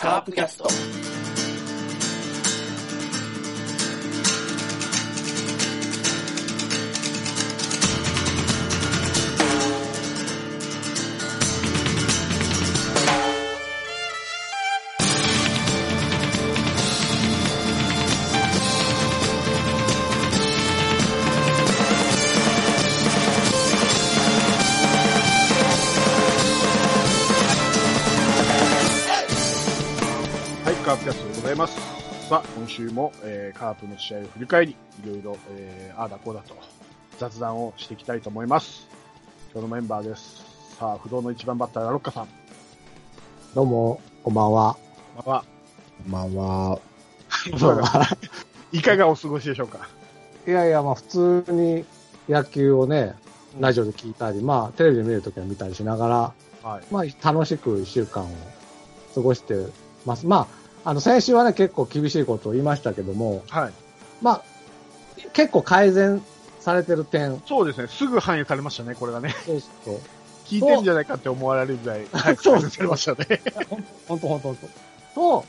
カープキャスト。週も、えーカープの試合を振り返り、いろいろ、えー、ああだこうだと雑談をしていきたいと思います。今日のメンバーです。さあ、不動の一番バッター、ラロッカさん。どうも、こんばんは。まあ、こんばんは。いかがお過ごしでしょうか？いやいや、まあ普通に野球をね、ラジオで聞いたり、まあテレビで見るときは見たりしながら、はい。まあ楽しく一週間を過ごしてます。まあ、あの先週はね、結構厳しいことを言いましたけども、はい。まあ、結構改善されてる点、そうですね、すぐ反映されましたね、これがね。そうそう聞いてるんじゃないかって思われるぐらい、はい、そうされましたね。本当本当本当と、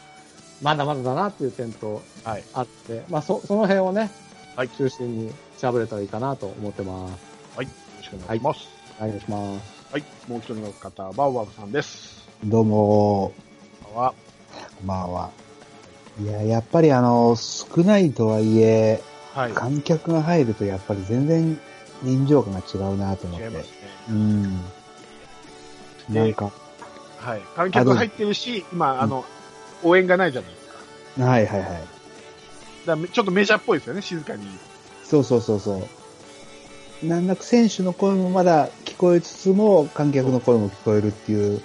まだまだだなっていう点とはい。あって、まあそその辺をね、はい中心に喋れたらいいかなと思ってます。はい。よろしくお願いします。お願いします。はい。もう一人の方、バオバブさんです。どうも、こんばんは。こんばんは。いや、やっぱりあの、少ないとはいえ、はい。観客が入るとやっぱり全然臨場感が違うなと思って違います。ね。うん。でなんか、はい。観客入ってるし、今、あの、応援がないじゃないですか。はいはいはい。だちょっとメジャーっぽいですよね、静かに。そうそうそうそう。なんだか選手の声もまだ聞こえつつも、観客の声も聞こえるっていう、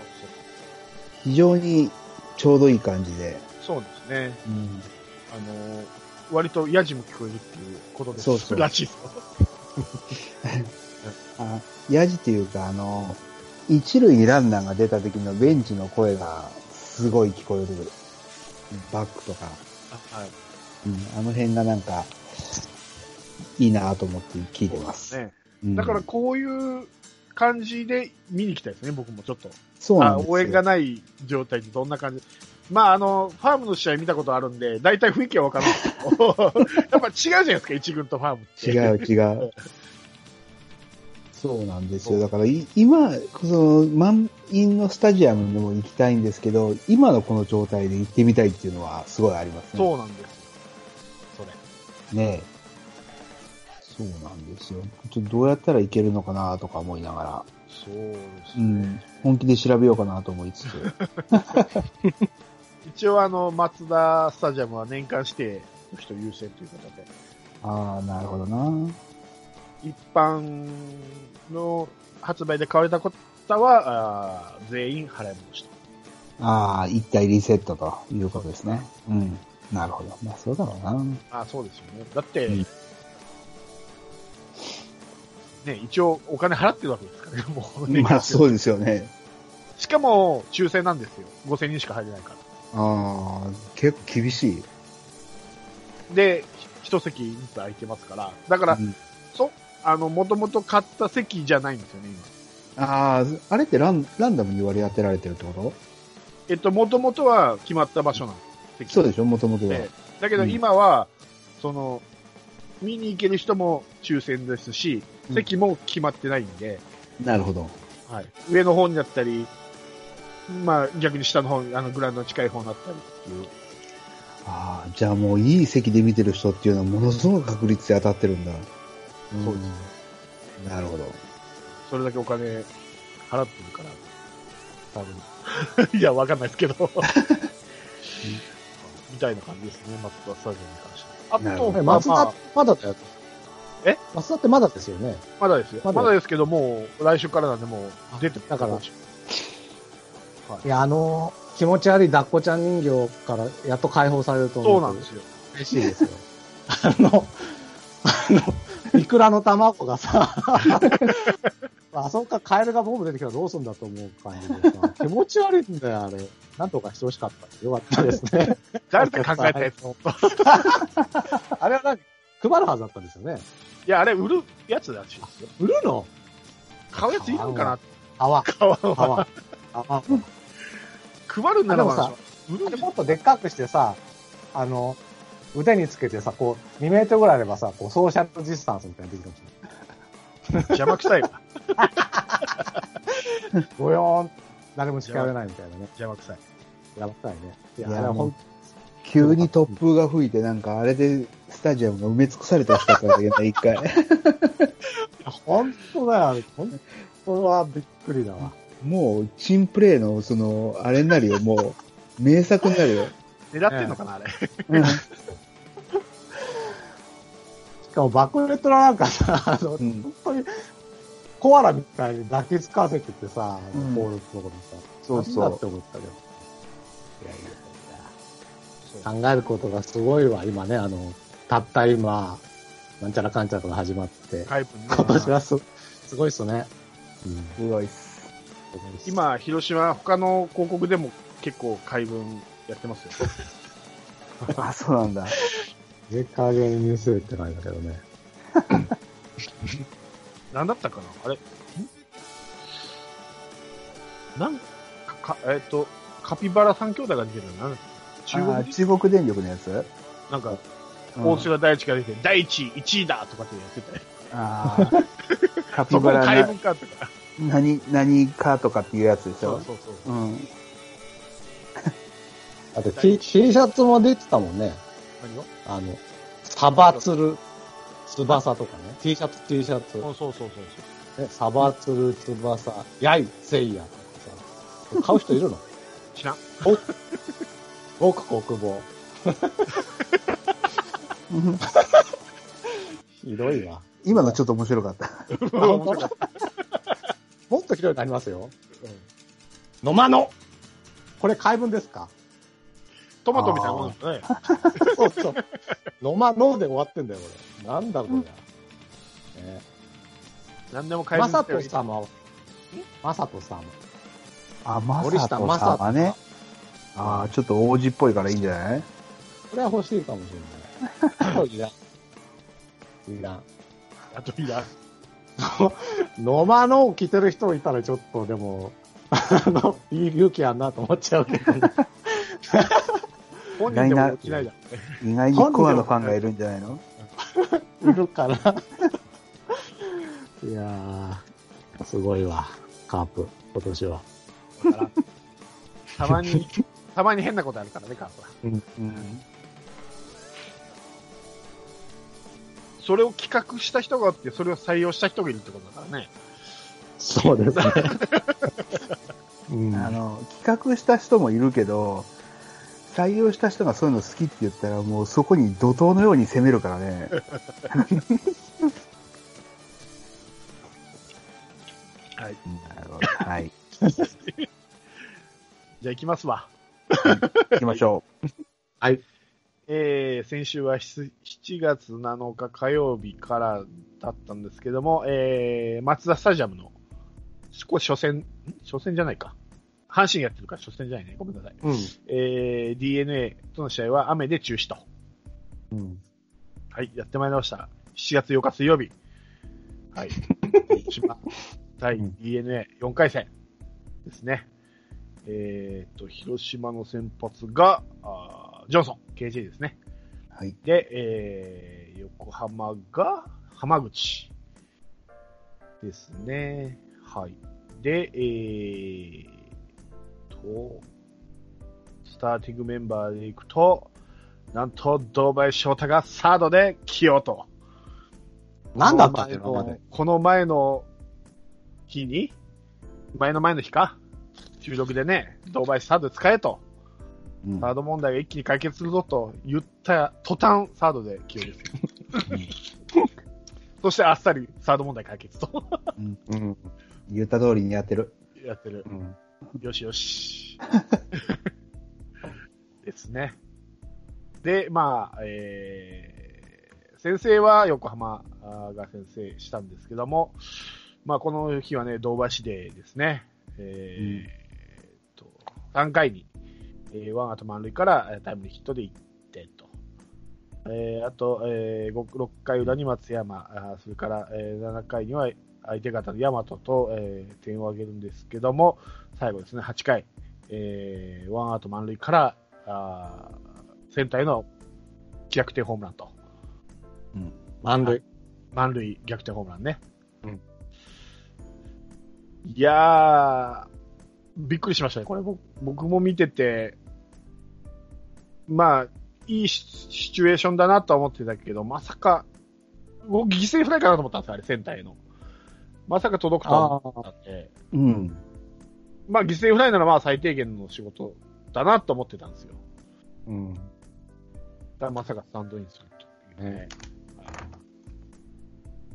非常にちょうどいい感じで。そうですね。うん。あの、割とヤジも聞こえるっていうことです。そうそうらしいですよ。あ、ヤジっていうか、あの、一塁にランナーが出た時のベンチの声がすごい聞こえる。バックとか。はい。うん、あの辺がなんか、いいなと思って聞いてます。ね。うんだからこういう感じで見に行きたいですね、僕もちょっっと。あそうなんですよ。応援がない状態でどんな感じまあ、あの、ファームの試合見たことあるんで、大体雰囲気はわかるんですけど、やっぱ違うじゃないですか、一軍とファームって。違う違う。そうなんですよ。だからい、今、その、満員のスタジアムにも行きたいんですけど、今のこの状態で行ってみたいっていうのはすごいありますね。そうなんですよ。それ。ねえ。そうなんですよ。ちょっとどうやったらいけるのかなとか思いながら、そうですね。うん、本気で調べようかなと思いつつ。一応あの、松田スタジアムは年間指定の人優先ということで、ああ、なるほどな。一般の発売で買われた方は、あー全員払い戻しと。ああ、一体リセットということですね。うん。なるほど。まあ、そうだろうな。あそうですよね。だって、うんね、一応お金払ってるわけですからね、もう、まあ、そうですよね。しかも、抽選なんですよ。5000人しか入れないから。ああ、結構厳しい。で、ひ一席ずつ空いてますから。だから、うんそ、あの、もともと買った席じゃないんですよね、今。ああ、あれってランランダムに割り当てられてるってこと？えっと、もともとは決まった場所なんです。席そうでしょもともとは。ええだけどうん今は、その、見に行ける人も抽選ですし、うん席も決まってないんで、なるほど。はい、上の方になったり、まあ逆に下の方に、あのグラウンドの近い方になったりっていう。ああ、じゃあもういい席で見てる人っていうのはものすごく確率で当たってるんだ。そうですす。なるほど。それだけお金払ってるから、多分。いや、わかんないですけど。みたいな感じですね、松田スタジアムに関しては。あと、なるほどまあまあ、まだだよ。え？松田ってまだですよね。まだですよ。まだまだですけど、もう来週からなんで、もう出てだからはいいや、あの、気持ち悪い抱っこちゃん人形からやっと解放されると思そうなんですよ。嬉しいですよ。あの、あの、イクラの卵がさ、あそこからカエルがボム出てきたらどうするんだと思う感じでさ、気持ち悪いんだよ、あれ。なんとかしてほしかった。よかったですね。誰か考えたやつ？い あれは何？配るはずだったんですよね。や、あれ売るやつらしいですよ。売るの？買うやついるんかな？泡。泡。あ、あ配るんならまあでも売るもっとでっかくしてさ、あの、腕につけてさ、こう、2メートルぐらいあればさ、こう、ソーシャルディスタンスみたいなのできるかもしれない。邪魔くさいわ。ごよーん、誰も近寄れないみたいなね。邪魔くさい。やばったいね。いや、あれはほん急に突風が吹いて、なんかあれでスタジアムが埋め尽くされた人だったんだけどね、一回。ほんとだよ、あれ。ほんとはびっくりだわ。もう、チンプレーの、その、あれになるよ、もう、名作になるよ。狙ってんのかな、あれ。うんしかも爆裂のなんかさ、あの、うん本当に、コアラみたいに抱きつかせててさ、うんポールのところにさ。そうそうって思ったけど。いやいや。考えることがすごいわ、今ね、あの、たった今、なんちゃらかんちゃらが始まって、カイプね今年はす、すごいっすね。うん。すごいっす。今、広島、他の広告でも結構海文やってますよ。あ、そうなんだ。上加減にするって書いてあるけどね。なんだったかな？あれ？ん？なんか、かえっ、と、カピバラ三兄弟が出てるの？なんだった中あ国人中国電力のやつ？なんか、うん大菅大一が出て、第一位、1位だとかってやってたよ。あー カピバラなも海文かとか。何、何かとかっていうやつでしょ？そうそうそう。うん。あと T, T シャツも出てたもんね。何を？あの、サバツル、翼とかね。T シャツ、T シャツ。そうそうそうそうね、サバツル、翼、やい、せいやとかさ。買う人いるの？知らん。僕国防。ひどいわ。今のちょっと面白かった。もっとひどいのありますよ。野間の。これ解文ですか？トマトみたいなもんですね。そうそう。野間ので終わってんだよ、これ。なんだろう、これ。ね何でも海まさ文ってと様は、まさと様。あ、まさとまさとさんはね。ああ、ちょっと王子っぽいからいいんじゃない？これは欲しいかもしれない。いらん。いらん。あといらん。野間のを着てる人いたらちょっとでも、あの、いい勇気あんなと思っちゃうけど、ね、本人でも起きないだろうね。意外にコアのファンがいるんじゃないの？いるから。いやー、すごいわ、カープ、今年は。たまに、たまに変なことあるからね、カープは。うん。うん。それを企画した人があって、それを採用した人がいるってことだからね。そうですね。うん、あの、企画した人もいるけど、採用した人がそういうの好きって言ったら、もうそこに怒涛のように攻めるからね。はい。なるほどはい。じゃあ行きますわ。行きましょ はい。えー、先週は7 7月7日火曜日からだったんですけども、えー、松田スタジアムの、これ初戦、ん初戦じゃないか。阪神やってるから初戦じゃないね。ごめんなさい。うん。えー、DNA との試合は雨で中止と。うん。はい、やってまいりました。7月8日水曜日。はい。広 島対 DNA4 回戦ですね。えーと、広島の先発が、あージョンソン、KJ ですね。う。はい。で、えー、横浜が浜口ですね。はい。で、えーと、スターティングメンバーでいくと、なんと、堂林翔太がサードで起用と。なんだったっけこの前今までの。この前の日に前の前の日か収録でね、堂林サードで使えと。うんサード問題が一気に解決するぞと言った途端、サードで起用ですよ。そしてあっさりサード問題解決とうんうん。言った通りにやってる。やってる。うん。よしよし。ですね。で、まあ、えー、先生は横浜が先生したんですけども、まあ、この日はね、堂橋デーですね。え3回に、えー、ワンアウト満塁からえータイムリーヒットで1点と。えー、あと、えー、5 6回裏に松山、あーそれから、えー、7回には、相手方のヤマトと、えー点を挙げるんですけども、最後ですね、8回、えーワンアウト満塁から、あーセンターへの逆転ホームランと。満塁。満塁逆転ホームランね。うんいやー、びっくりしましたね。これ僕僕も見てて、まあ、いいシシチュエーションだなとは思ってたけど、まさか、僕犠牲フライかなと思ったんですよ、あれ、センターへの。まさか届くとは思ったんで、うん。まあ犠牲フライならまあ最低限の仕事だなと思ってたんですよ。うん。だからまさかスタンドインするというね。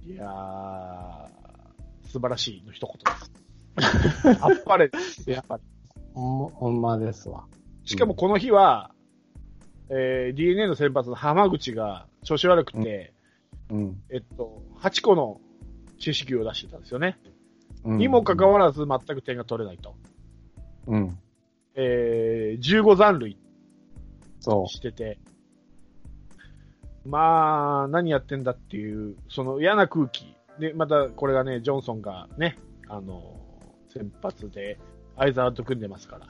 いやー、素晴らしいの一言です。あっぱれです。やっぱり。ほんまですわ。しかもこの日は、えー、DNA の先発の浜口が調子悪くて、うん。えっと、8個の四死球を出してたんですよね。うんにもかかわらず全く点が取れないと。うん。えー、15残塁そしてて、まあ、何やってんだっていう、その嫌な空気。で、またこれがね、ジョンソンがね、あの、先発で、相沢と組んでますから。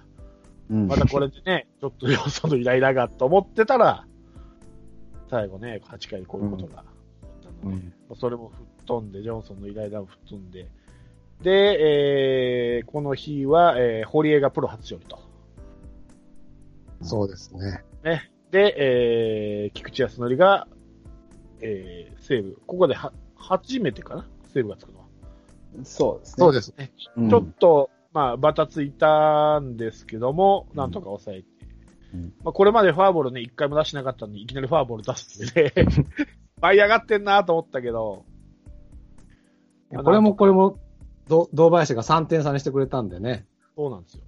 うん。またこれでね、ちょっとよそのイライラがと思ってたら、最後ね、8回こういうことがあったので、うんまあそれも吹っ飛んで、ジョンソンのイライラも吹っ飛んで、で、えーこの日は、えー堀江がプロ初勝利と。う。そうですね。ね。で、えー菊池康則が、えー、西武。ここでは、初めてかな？西武がつくのは。そうですね。そうですね。うんちょっと、まあ、バタついたんですけども、なんとか抑えて。うんまあ、これまでフォアボールね、一回も出してなかったのに、いきなりフォアボール出すってね。舞い上がってんなと思ったけど、これもこれも、ど堂林が3点差にしてくれたんでね。そうなんですよ。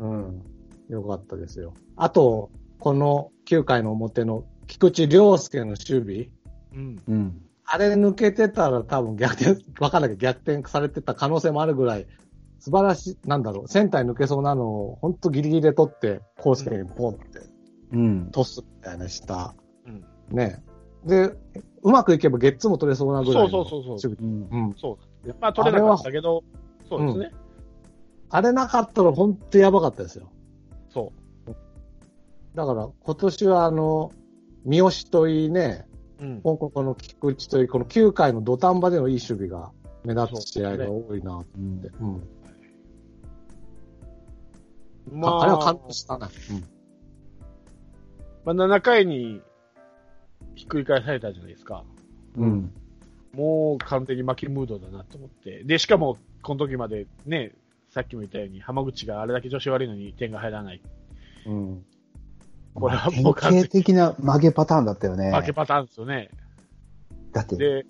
うん。よかったですよ。あと、この9回の表の菊池涼介の守備。うん。うん。あれ抜けてたら多分逆転、わかんないけど逆転されてた可能性もあるぐらい、素晴らしい、なんだろう、センターに抜けそうなのを、ほんとギリギリで取って、コースケにポンってうん。トスみたいなした。うん。ね。で、うまくいけばゲッツーも取れそうなぐらいのそうそうそうそううん。うん。そう。まあ、取れなかったけど、そうですね。あれなかったら本当やばかったですよ。そだから今年はあの、三好といいね、う。うん。今後この菊池といい、この9回の土壇場でのいい守備が目立つ試合が多いなって。うんうん。まあ、あれは感動したな。まあ、7回にひっくり返されたじゃないですか。うん。もう完全に負けムードだなと思って。で、しかも、この時までね、さっきも言ったように、浜口があれだけ調子悪いのに点が入らない。うん。これは典もう完全型的な曲げパターンだったよね。に負けパターンですよね。だって、で、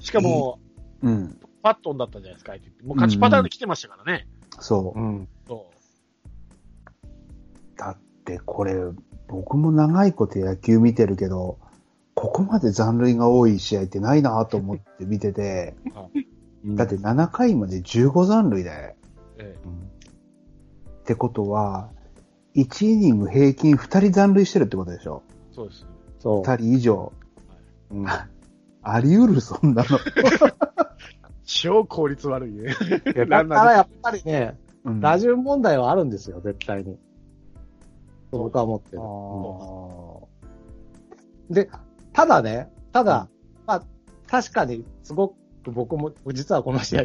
しかも、うん。パットンだったじゃないですか、もう勝ちパターンで来てましたからね。そう。うん。そだってこれ、僕も長いこと野球見てるけど、ここまで残塁が多い試合ってないなと思って見てて、だって7回まで15残塁だよ。う。えってことは、1イニング平均2人残塁してるってことでしょ？えそうです。そう。?2 人以上。うん。あり得る、そんなの。超効率悪いね。だからやっぱりね、うん打順問題はあるんですよ、絶対に。と僕は思ってる。あで、ただね、ただ、まあ、確かにすごく僕も、実はこの試合、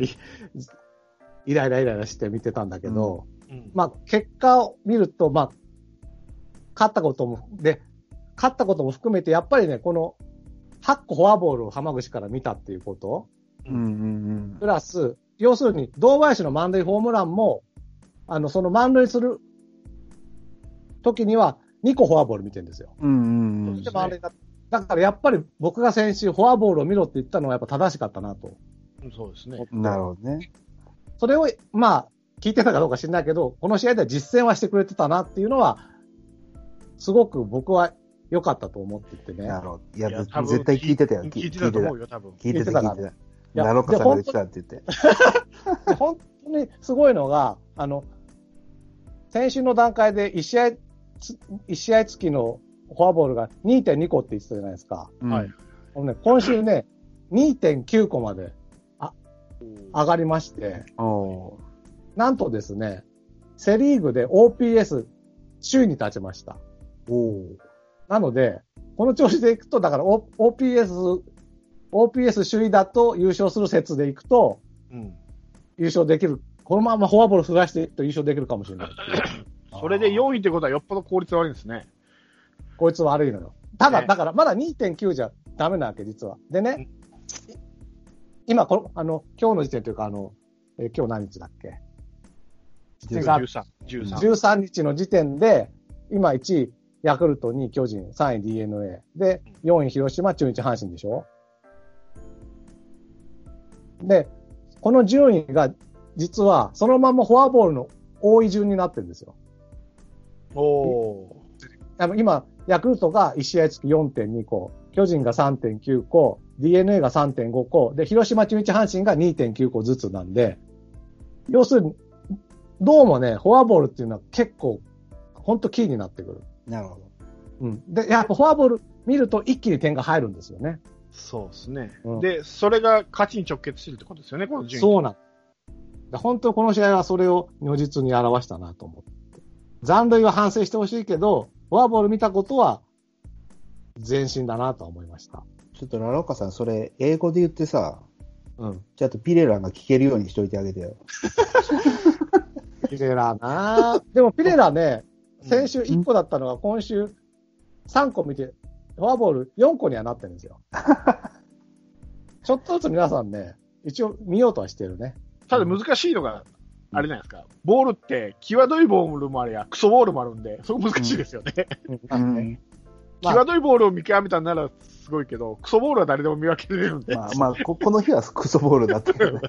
イライライライラして見てたんだけど、うん。まあ、結果を見ると、まあ、勝ったことも、で、勝ったことも含めて、やっぱりね、この、8個フォアボールを浜口から見たっていうこと、ーうんうん。プラス、要するに、堂林の満塁ホームランも、あの、その満塁する時には、2個フォアボール見てるんですよ。うん。うんうんそして満塁だだからやっぱり僕が先週フォアボールを見ろって言ったのはやっぱ正しかったなと。うんそうですね。うん。なるほどね。それを、まあ、聞いてたかどうか知んないけど、この試合では実践はしてくれてたなっていうのは、すごく僕は良かったと思っててね。なるほど。いや、いや多分絶対聞いてたよ。聞いてたと思うよ、多分。聞いてた、聞いてたか聞いてた。やラロッカさんが言ってたって言って。で本当にすごいのが、あの、先週の段階で1試合つ、一試合付きのフォアボールが2.2個って言ってたじゃないですか。うんはい。もうね、今週ね、2.9個まで、あ、上がりまして、おなんとですね、セリーグで OPS 首位に立ちました。おなので、この調子でいくと、だから O- OPS、OPS 首位だと優勝する説でいくと、うん。優勝できる。このままフォアボール増やしていくと優勝できるかもしれない。それで4位ってことはよっぽど効率悪いんですね。こいつ悪いのよ。ただ、ねだからまだ2.9じゃダメなわけ、実は。でね、今この、あの、今日の時点というか、あの、えー今日何日だっけ？13。13。13日の時点で、今1位、ヤクルト、2位、巨人、3位、DNA。で、4位、広島、中日、阪神でしょ？で、この順位が、実は、そのままフォアボールの多い順になってるんですよ。おー。あの、今、ヤクルトが1試合つき4.2個、巨人が3.9個、DNA が3.5個、で、広島、中日、阪神が2.9個ずつなんで、要するに、どうもね、フォアボールっていうのは結構、ほんとキーになってくる。なるほど。うん。で、やっぱフォアボール見ると一気に点が入るんですよね。そうですね、うんで、それが勝ちに直結してるってことですよね、この順位。そうなんで本当この試合はそれを如実に表したなと思って。残塁は反省してほしいけど、フォアボール見たことは前進だなと思いました。ちょっとラロッカさん、それ、英語で言ってさ、うん。ちょっとピレラが聞けるようにしといてあげてよ。ピレラなでもピレラね、先週1個だったのが今週3個見て、フォアボール4個にはなってるんですよ。ちょっとずつ皆さんね、一応見ようとはしてるね。ただ難しいのが、あれじゃないですか、ボールって、際どいボールもあれや、クソボールもあるんで、そこ難しいですよね。うん。まあ 際どいボールを見極めたんならすごいけど、クソボールは誰でも見分けれるんで。まあ、まあ、ここの日はクソボールだったけどね。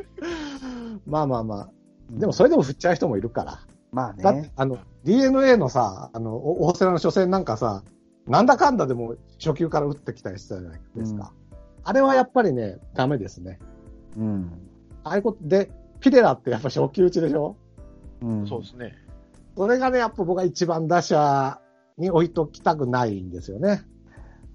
まあまあまあ。でもそれでも振っちゃう人もいるから。まあだってね。、あの、DNA のさ、あの、お大瀬良の初戦なんかさ、なんだかんだでも初球から打ってきたりしたじゃないですか。あれはやっぱりね、ダメですね。うん。ああいうことで、ピレラってやっぱ初球打ちでしょ？うん。そうですね。それがね、やっぱ僕は一番打者に置いときたくないんですよね。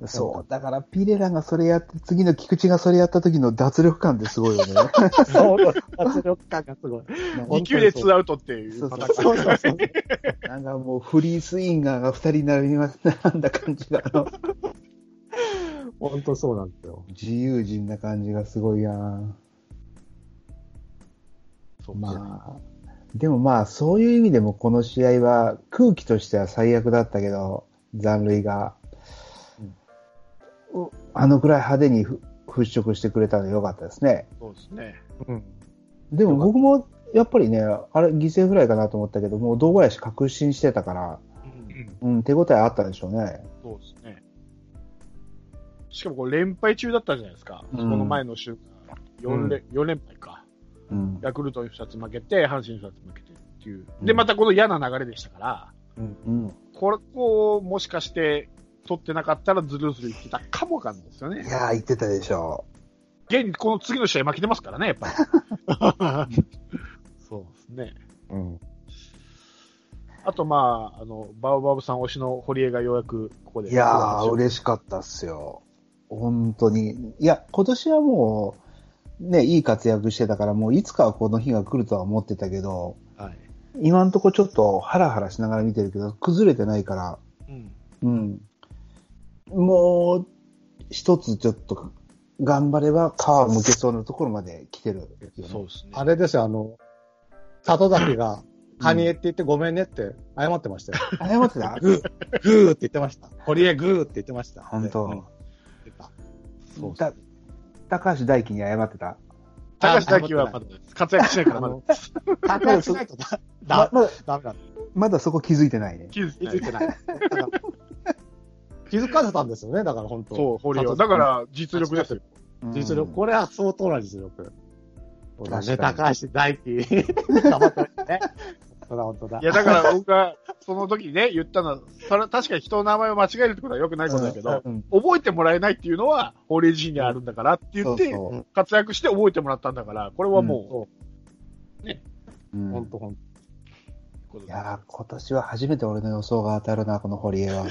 そう。だから、ピレラがそれやって、次の菊池がそれやった時の脱力感ってすごいよね。そう、圧力感がすごい。2球でツーアウトっていうパターンそうそうそう。なんかもうフリースインガーが二人並びます、なんだ感じが、本当そうなんですよ。自由人な感じがすごいなそうまあ、でもまあ、そういう意味でもこの試合は空気としては最悪だったけど、残塁が。うあのくらい派手にふ払拭してくれたの良かったですね。そうですね。うん。でも僕もやっぱりね、あれ犠牲フライかなと思ったけど、もう堂林確信してたから、うん、うん、手応えあったでしょうね。そうですね。しかもこれ連敗中だったじゃないですか。うんその前の週、4連、四連敗か。うん。ヤクルトに2つ負けて、阪神に2つ負けてっていう。うんで、またこの嫌な流れでしたから、うん。これをもしかして取ってなかったらズルズルいってたかもわかんですよねい。やー、言ってたでしょ現にこの次の試合負けてますからね、やっぱり。そうですね。うん。あと、まあ、あの、バオバブさん推しの堀江がようやくここう。で。いやー、嬉しかったっすよ。本当に。いや、今年はもう、ね、いい活躍してたから、もういつかはこの日が来るとは思ってたけど、はい。今んとこちょっとハラハラしながら見てるけど、崩れてないから、うん。うん。もう、一つちょっと、頑張れば皮を向けそうなところまで来てるよね、そうですね。あれですよ、あの、里崎が、カニエって言ってごめんねって謝ってましたよ。謝ってた？グー、グーって言ってました。堀江グーって言ってました。本当うん言ってたそうだ高橋大輝に謝ってた？高橋大輝はまだ活躍しないからまだ。活躍しないとだ、だ、ままだ、ダメだ。まだそこ気づいてないね。気づいてない気づかせたんですよね、だから本当。そう、堀江は。だから、実力ですよ。実力、これは相当な実力。そうだね、確かに高橋大輝。頑張ってましたね。それは本当だ。いや、だから僕が、その時ね、言ったのは、それは確かに人の名前を間違えるってことは良くないことだけど、うん覚えてもらえないっていうのは、法令自身にあるんだからって言って、そうそう活躍して覚えてもらったんだから、これはもそうんう、本当本う、ことでいやー今年は初めて俺の予想が当たるな、この堀江は。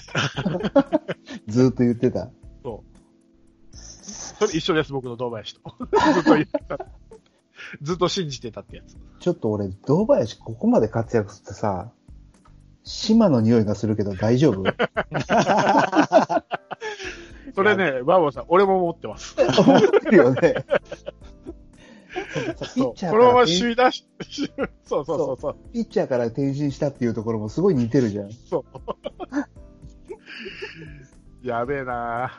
ずーっと言ってた。そそれ一緒です、僕の堂林と。ずっと言ってた。ずっと信じてたってやつ。ちょっと俺、堂林ここまで活躍してさ、島の匂いがするけど大丈夫？それね、バーボンさん、俺も思ってます。思ってるよね。ピそう。このまま首位出し、そうそうそうそう。ピッチャーから転身したっていうところもすごい似てるじゃん。そう。やべえな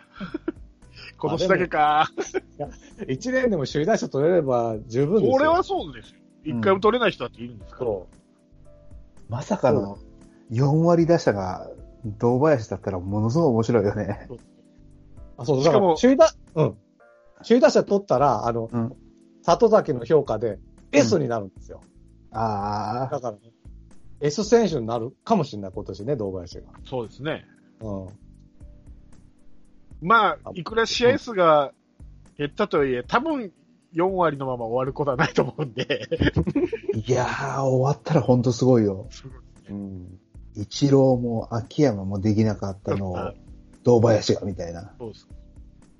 今年だけか。一年でも首位打者取れれば十分ですよ。これはそうですよ。一回も取れない人だっているんですから。そまさかの4割打者が堂林だったらものすごい面白いよね。う。あ、そう、しからも首位打、うん。首位打者取ったら、あの、うん里崎の評価で S になるんですよ。ああ、だから、S 選手になるかもしれない、今年ね、堂林が。そうですね。うん。まあ、いくら試合数が減ったとはいえ、多分4割のまま終わることはないと思うんで。いやー、終わったらほんとすごいよ。うん。一郎も秋山もできなかったのをは、堂林がみたいな。そうです。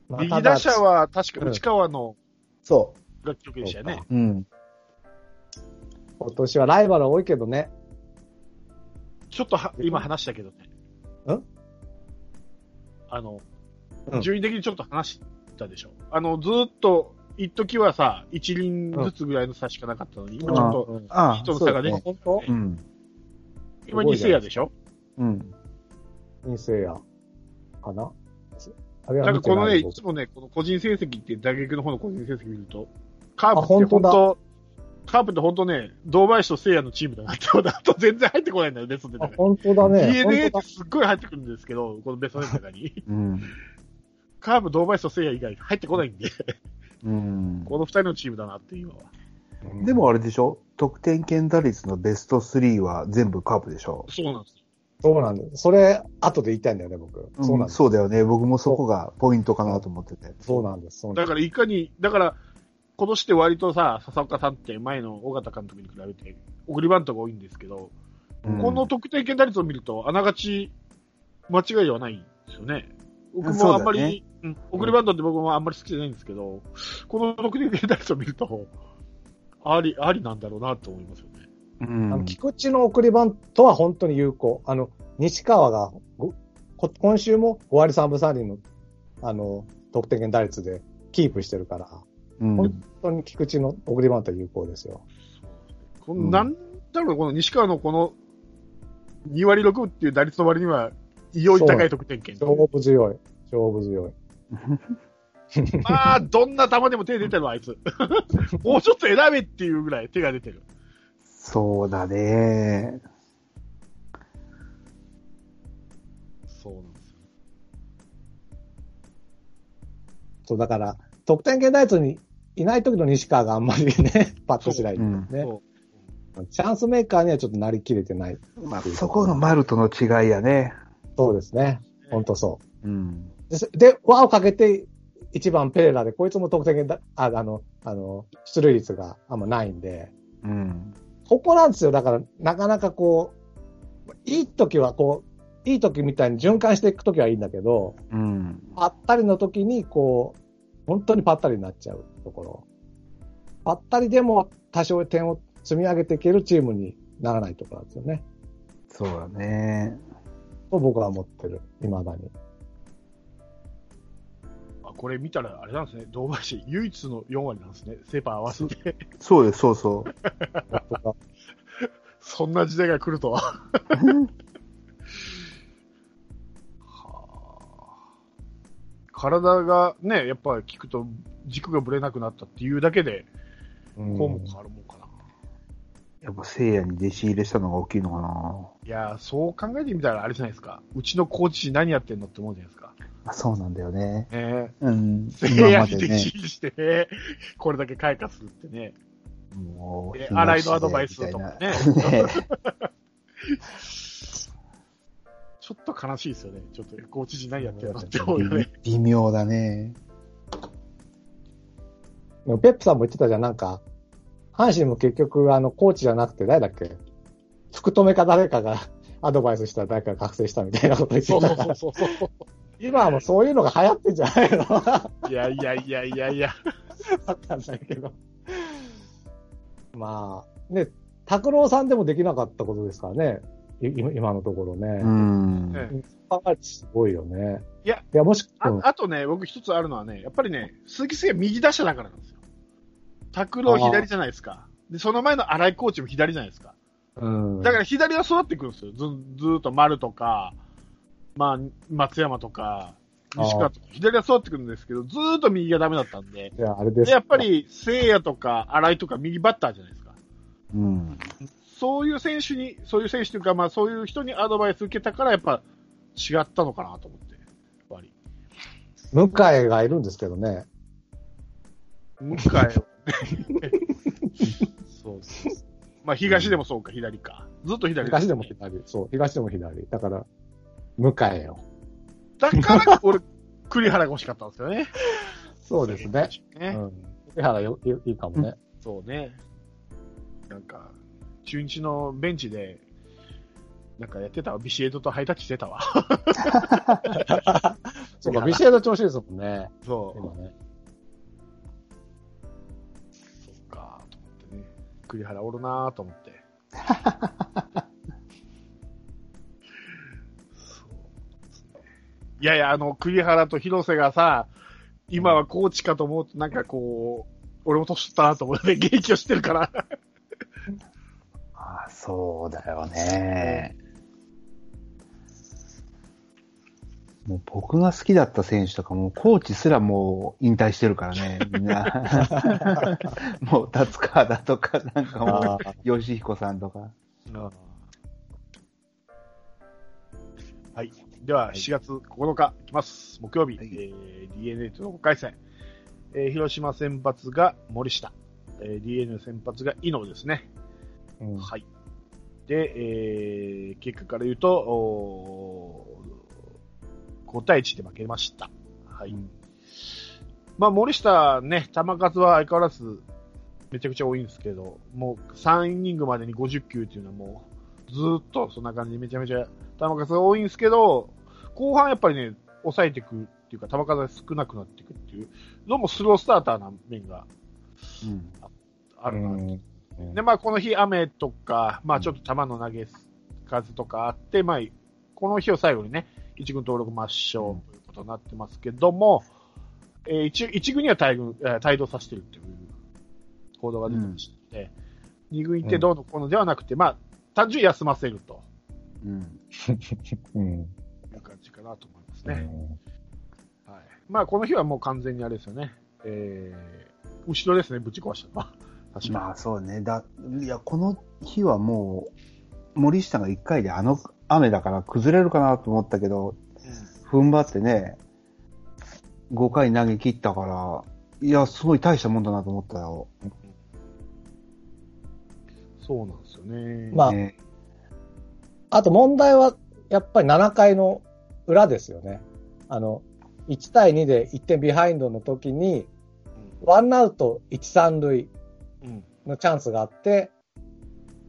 まあ右打者、は確か内川のそ楽曲でしたよね。う。うん。今年はライバル多いけどね。ちょっとは今話したけどね。ん？あの、うん順位的にちょっと話したでしょ。あの、ずーっと、一時はさ、一輪ずつぐらいの差しかなかったのに、今ちょっと、人の差がねそう本当？うん。今2世やでしょ？うん。二世や。かな？あれはなんかこのね、いいつもね、この個人成績って打撃の方の個人成績見ると、カープってあ本当カープって本当ね、堂林と聖夜のチームだなって、あと全然入ってこないんだよ、ベストであ、本当だね。DNA 本当ってすっごい入ってくるんですけど、このベストの中に。うん。カープ、堂林と聖夜以外入ってこないんで、うん。この二人のチームだなって今は。だでもあれでしょ？得点圏打率のベスト3は全部カープでしょ？そうなんですよ。そうなんです。それ、後で言いたいんだよね、僕。そうなんです。そうだよね。僕もそこがポイントかなと思ってて。そうなんです。そうなんでだからいかに、だから、今年って割とさ、笹岡さんって前の尾形監督に比べて、送りバントが多いんですけど、うんこの得点圏打率を見ると、あながち間違いではないんですよね。僕もあんまり、うん送りバントって僕もあんまり好きじゃないんですけど、この得点圏打率を見ると、あり、ありなんだろうなと思いますよね。うんあの菊池の送りバントは本当に有効。あの、西川が今週も5割3分3厘の、あの、得点圏打率でキープしてるから、うん本当に菊池の送りバントは有効ですよ。うんこのなんだろう、この西川のこの2割6分っていう打率の割には、異様に高い得点圏。勝負強い。勝負強い。まあ、どんな球でも手出てるわ、あいつ。もうちょっと選べっていうぐらい手が出てる。そうだね。そうなんですよ。そう、だから、得点圏打率にいない時の西川があんまりね、パッとしない、うんチャンスメーカーにはちょっとなりきれてない。まあ、そこが丸との違いやね。そうですね。本当そう。うん。で、で輪をかけて、1番ペレラで、こいつも得点圏だ、ああの、あの、出塁率があんまないんで、うん。ここなんですよ。だから、なかなかこう、いい時はこう、いい時みたいに循環していく時はいいんだけど、うん。ぱったりの時に、こう、本当にぱったりになっちゃうところ。ぱったりでも多少点を積み上げていけるチームにならないところなんですよね。そうだね。と僕は思ってる。未だに。あこれ見たら、あれなんですね、堂林、唯一の4割なんですね、セーパー合わせて。そうです、そうそう。そんな時代が来るとは。はあ体がね、やっぱ聞くと軸がぶれなくなったっていうだけで、うんこうも変わるもんかな。やっぱ聖夜に弟子入れしたのが大きいのかないやー、そう考えてみたらあれじゃないですか。うちのコーチ何やってんのって思うじゃないですか。あそうなんだよね。ねうん。え。今やに弟までね。子入りしてね、これだけ開花するってね。もうで、新井のアドバイスとかね。ね。ちょっと悲しいですよね。ちょっとコーチ陣何やってんのって思うよね。微妙だね。でもペップさんも言ってたじゃん、なんか、阪神も結局、あの、コーチじゃなくて、誰だっけ？福留か誰かが アドバイスしたら誰かが覚醒したみたいなこと言ってそうたから。そうそうそう。今はもうそういうのが流行ってんじゃないの？いやいやいやいやいや。わかんないけど。まあ、ね、拓郎さんでもできなかったことですからね。い今今のところね。うん。ね考すごいよね。いや、いや、もし、あうんあとね、僕一つあるのはね、やっぱりね、鈴木誠也右打者だからなんですよ。拓郎左じゃないですか。で、その前の荒井コーチも左じゃないですか。うん。だから左は育ってくるんですよ。ずずーっと丸とか、まあ、松山とか、西川とか、左は育ってくるんですけど、ずーっと右がダメだったんで、いや、あれです。でやっぱ、り、聖夜とか荒井とか右バッターじゃないですか。うん。そういう選手に、そういう選手というか、まあそういう人にアドバイス受けたから、やっぱ違ったのかなと思って。やっぱり。向井がいるんですけどね。向かいをね。そうそう。まあ東でもそうか、左か。ずっと左東でも左。そう、東でも左。だから、向井よ。だから、俺、栗原が欲しかったんですよね。そうですね。ね。うん。栗原よいいいかもね。そうね。なんか、中日のベンチで、なんかやってた？わ。ビシエドとハイタッチしてたわ。そうか、ビシエド調子ですもんね。そう。今ね。栗原おるなと思って。そうね。いやいや、あの、栗原と広瀬がさ、今はコーチかと思うと、なんかこう、俺も年取ったなと思って、元気をしてるから。あそうだよね。もう僕が好きだった選手とかも、コーチすらもう引退してるからね、みんな。もう、達川だとか、なんかもあう、吉彦さんとか。はい。では、7月9日、いきます。木曜日、はいえー DNA との5回戦。えー広島先発が森下。えー DNA 先発が伊野ですね。うんはい。で、えー結果から言うと、5対1で負けました。はい。うんまあ、森下ね、球数は相変わらずめちゃくちゃ多いんですけど、もう3イニングまでに50球っていうのはもうずーっとそんな感じでめちゃめちゃ球数が多いんですけど、後半やっぱりね、抑えていくっていうか、球数が少なくなっていくっていう、どうもスロースターターな面がうん。あるなとうんで、まあ、この日雨とか、まあ、ちょっと球の投げ数とかあって、まあ、この日を最後にね、一軍登録抹消ということになってますけども、えー一一軍には帯軍、えー帯同させてるっていう報道が出てましたので、二軍行ってどうのこうのではなくて、まあ、単純に休ませるとうん。うん。いう感じかなと思いますね。はい。まあ、この日はもう完全にあれですよね。えー、後ろですね、ぶち壊したのは。確かに。まあそうね。だ、いや、この日はもう、森下が1回であの雨だから崩れるかなと思ったけど、踏ん張ってね、5回投げ切ったから、いや、すごい大したもんだなと思ったよ。そうなんですよね。まあねあと問題は、やっぱり7回の裏ですよね。あの、1対2で1点ビハインドの時に、ワンアウト1、3塁うん。のチャンスがあって、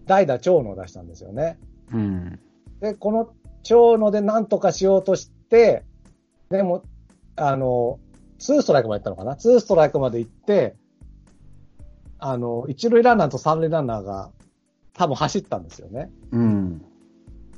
代打長野を出したんですよね。うん。で、この長野で何とかしようとして、でも、あの、ツーストライクまで行ったのかな？ツーストライクまで行って、あの、一塁ランナーと三塁ランナーが多分走ったんですよね。うん。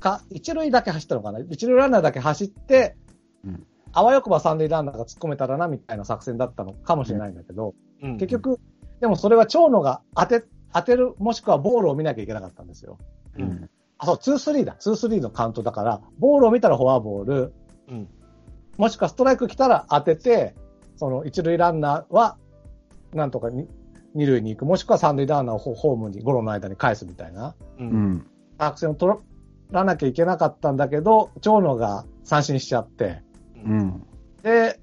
か、一塁だけ走ったのかな？一塁ランナーだけ走って、うんあわよくば三塁ランナーが突っ込めたらな、みたいな作戦だったのかもしれないんだけど、うん、結局、でもそれは長野が当て、当てる、もしくはボールを見なきゃいけなかったんですよ。うん。あ、そう、ツースリーだ。ツースリーのカウントだから、ボールを見たらフォアボール、うん。もしくはストライク来たら当てて、その一塁ランナーは、なんとかに二塁に行く、もしくは三塁ランナーをホホームにゴロの間に返すみたいなう。うんん。作戦を取らなきゃいけなかったんだけど、長野が三振しちゃって、うん。で、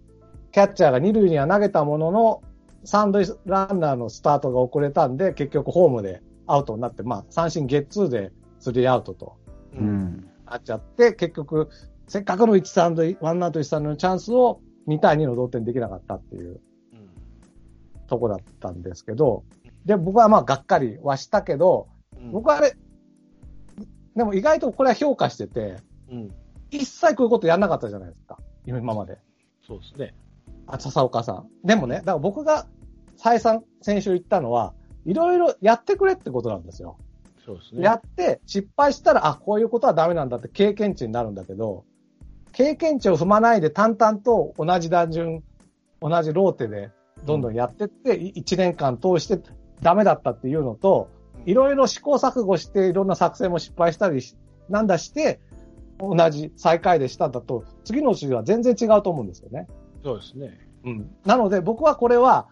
キャッチャーが二塁には投げたものの、三塁ランナーのスタートが遅れたんで、結局ホームでアウトになって、まあ、三振ゲッツーでスリーアウトとう。うんん。なっちゃって、結局、せっかくの1、3塁、ワンアウト1、3塁のチャンスを2対2の同点できなかったっていううん。とこだったんですけど、で、僕はまあ、がっかりはしたけど、僕はあれ、でも意外とこれは評価してて、うん。一切こういうことやんなかったじゃないですか。今まで。そうですね。あ、笹岡さん。でもね、だから僕が再三先週言ったのは、いろいろやってくれってことなんですよ。そうですね。やって失敗したら、あ、こういうことはダメなんだって経験値になるんだけど、経験値を踏まないで淡々と同じ打順、同じローテでどんどんやってって、1年間通してダメだったっていうのと、いろいろ試行錯誤していろんな作戦も失敗したりしなんだして、同じ最下位でしたんだと、次の年は全然違うと思うんですよね。そうですね。うん。なので僕はこれは、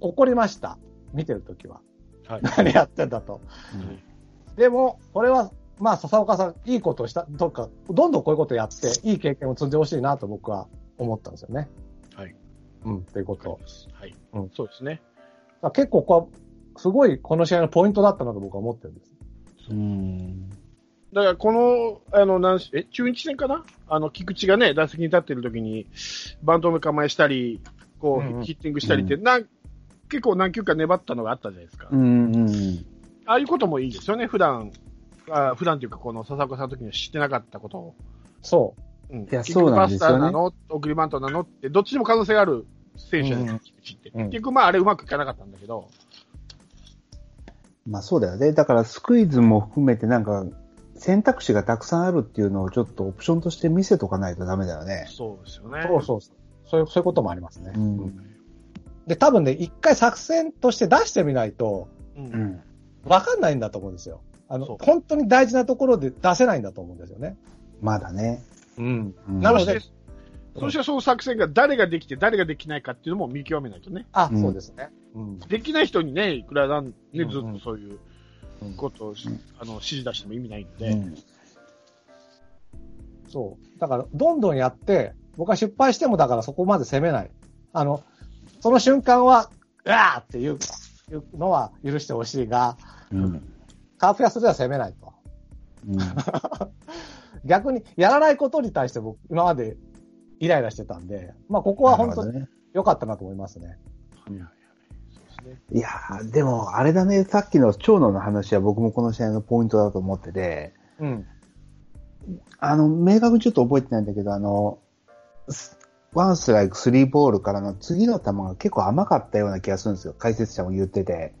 怒りました。見てるときは。はい。何 やってんだと。でも、これは、まあ、笹岡さん、いいことをした、どっか、どんどんこういうことやって、いい経験を積んでほしいなと僕は思ったんですよね。はい。うん、ということ。はい。うんそうですね。結構こう、すごいこの試合のポイントだったなと僕は思ってるんです。うん。だから、この、あの、なんしえ、中日戦かな？あの、菊池がね、打席に立ってる時に、バントの構えしたり、こう、うんうんヒッティングしたりって、なん結構何球か粘ったのがあったじゃないですか。うん。うん。ああいうこともいいですよね、普段、あ普段というか、この笹岡さんの時には知ってなかったことを。そう。うん、いやそうなんですよねバスターなの？送りバントなの？って、どっちにも可能性がある選手じゃないですか、結局、まあ、あれうまくいかなかったんだけど、まあそうだよね。だからスクイズも含めてなんか選択肢がたくさんあるっていうのをちょっとオプションとして見せとかないとダメだよね。そうですよね。そうそうそう。そういう、そういうこともありますね。うん。で、多分ね、一回作戦として出してみないと、うんうん。わかんないんだと思うんですよ。あの本当に大事なところで出せないんだと思うんですよね。まだね。うん。うんなのでそして、そしてその作戦が誰ができて誰ができないかっていうのも見極めないとね。あ、うんそうですね。うん。できない人にね、いくらなん、ね、ずっとそういううんことをし、うんあの指示出しても意味ないんで、うん。そう。だから、どんどんやって、僕は失敗してもだからそこまで攻めない。あの、その瞬間は、うわーっていうのは許してほしいが、うん。カープヤスでは攻めないと。うん。逆に、やらないことに対して僕、今までイライラしてたんで、まあ、ここは本当に。良かったなと思いますね。はいやーでもあれだね、さっきの長野の話は僕もこの試合のポイントだと思ってて、うん。あの、明確にちょっと覚えてないんだけど、あの、スワンストライクスリーボールからの次の球が結構甘かったような気がするんですよ。解説者も言ってて。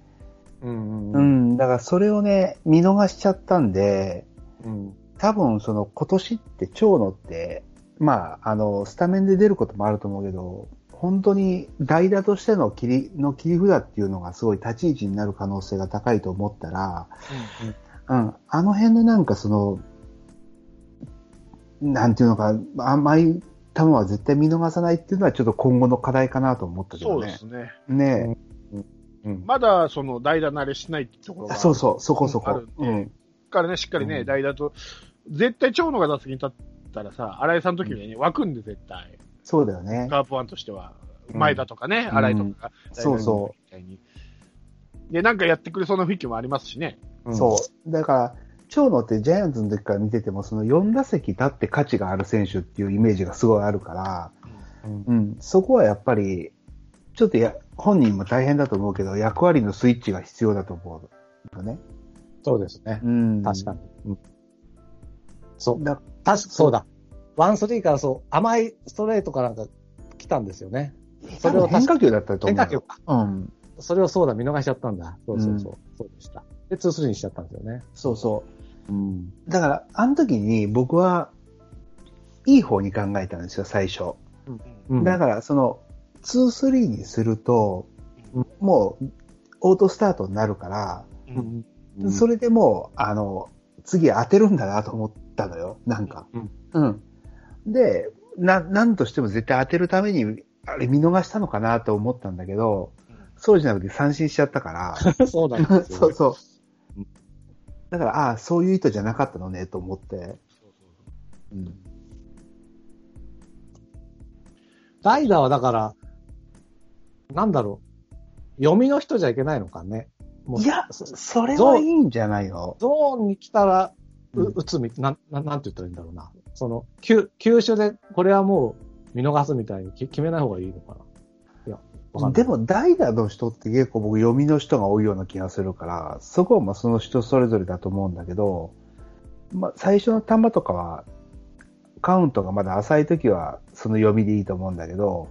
うん。ううん。ん、だからそれをね、見逃しちゃったんで、うん。多分その今年って長野って、まあ、あの、スタメンで出ることもあると思うけど、本当に代打としての切り、の切り札っていうのがすごい立ち位置になる可能性が高いと思ったら、うん、あの辺のなんかその、なんていうのか、甘い球は絶対見逃さないっていうのはちょっと今後の課題かなと思ったけどねそうです。ね。ねうん。まだその代打慣れしないってところえ。がそうそう、そこそこうん。からね、しっかりね、うん代打と、絶対長野が打席に立ったらさ、新井さんの時にはね、湧くんで絶対。そうだよね。カープワンとしては。うん前田とかね、うん新井とかが、そうそみたいに。で、なんかやってくれそうな雰囲気もありますしね。うんそう。だから、長野ってジャイアンツの時から見てても、その4打席立って価値がある選手っていうイメージがすごいあるから、うんうん、そこはやっぱり、ちょっとや、本人も大変だと思うけど、役割のスイッチが必要だと思うよね。そうですね。うん。確かに。うん。そう。だ確か、そうだ。ワンスリーからそう、甘いストレートかなんか来たんですよね。それを変化球だったと思う。変化球か。うん。それをそうだ、見逃しちゃったんだ。そうそうそう。そうでした。で、2、3にしちゃったんですよね。そうそう。うん。だから、あの時に僕は、いい方に考えたんですよ、最初。うんだから、その、2、3にするとうん、もう、オートスタートになるから、ううんん。それでもう、あの、次当てるんだなと思ったのよ、なんか。うん。で、な、なんとしても絶対当てるために、あれ見逃したのかなと思ったんだけど、そうじゃなくて三振しちゃったから、そうなんですよ、そうそう。だから、ああ、そういう意図じゃなかったのね、と思って。うん。代打はだから、なんだろう。読みの人じゃいけないのかね。いや、そそれはいいんじゃないのゾーンに来たら、ううん打つみ、なん、なんなんて言ったらいいんだろうな。その、球、球種で、これはもう見逃すみたいにき決めない方がいいのかな。でも、代打の人って結構僕読みの人が多いような気がするから、そこはまあその人それぞれだと思うんだけど、まあ最初の球とかは、カウントがまだ浅い時はその読みでいいと思うんだけど、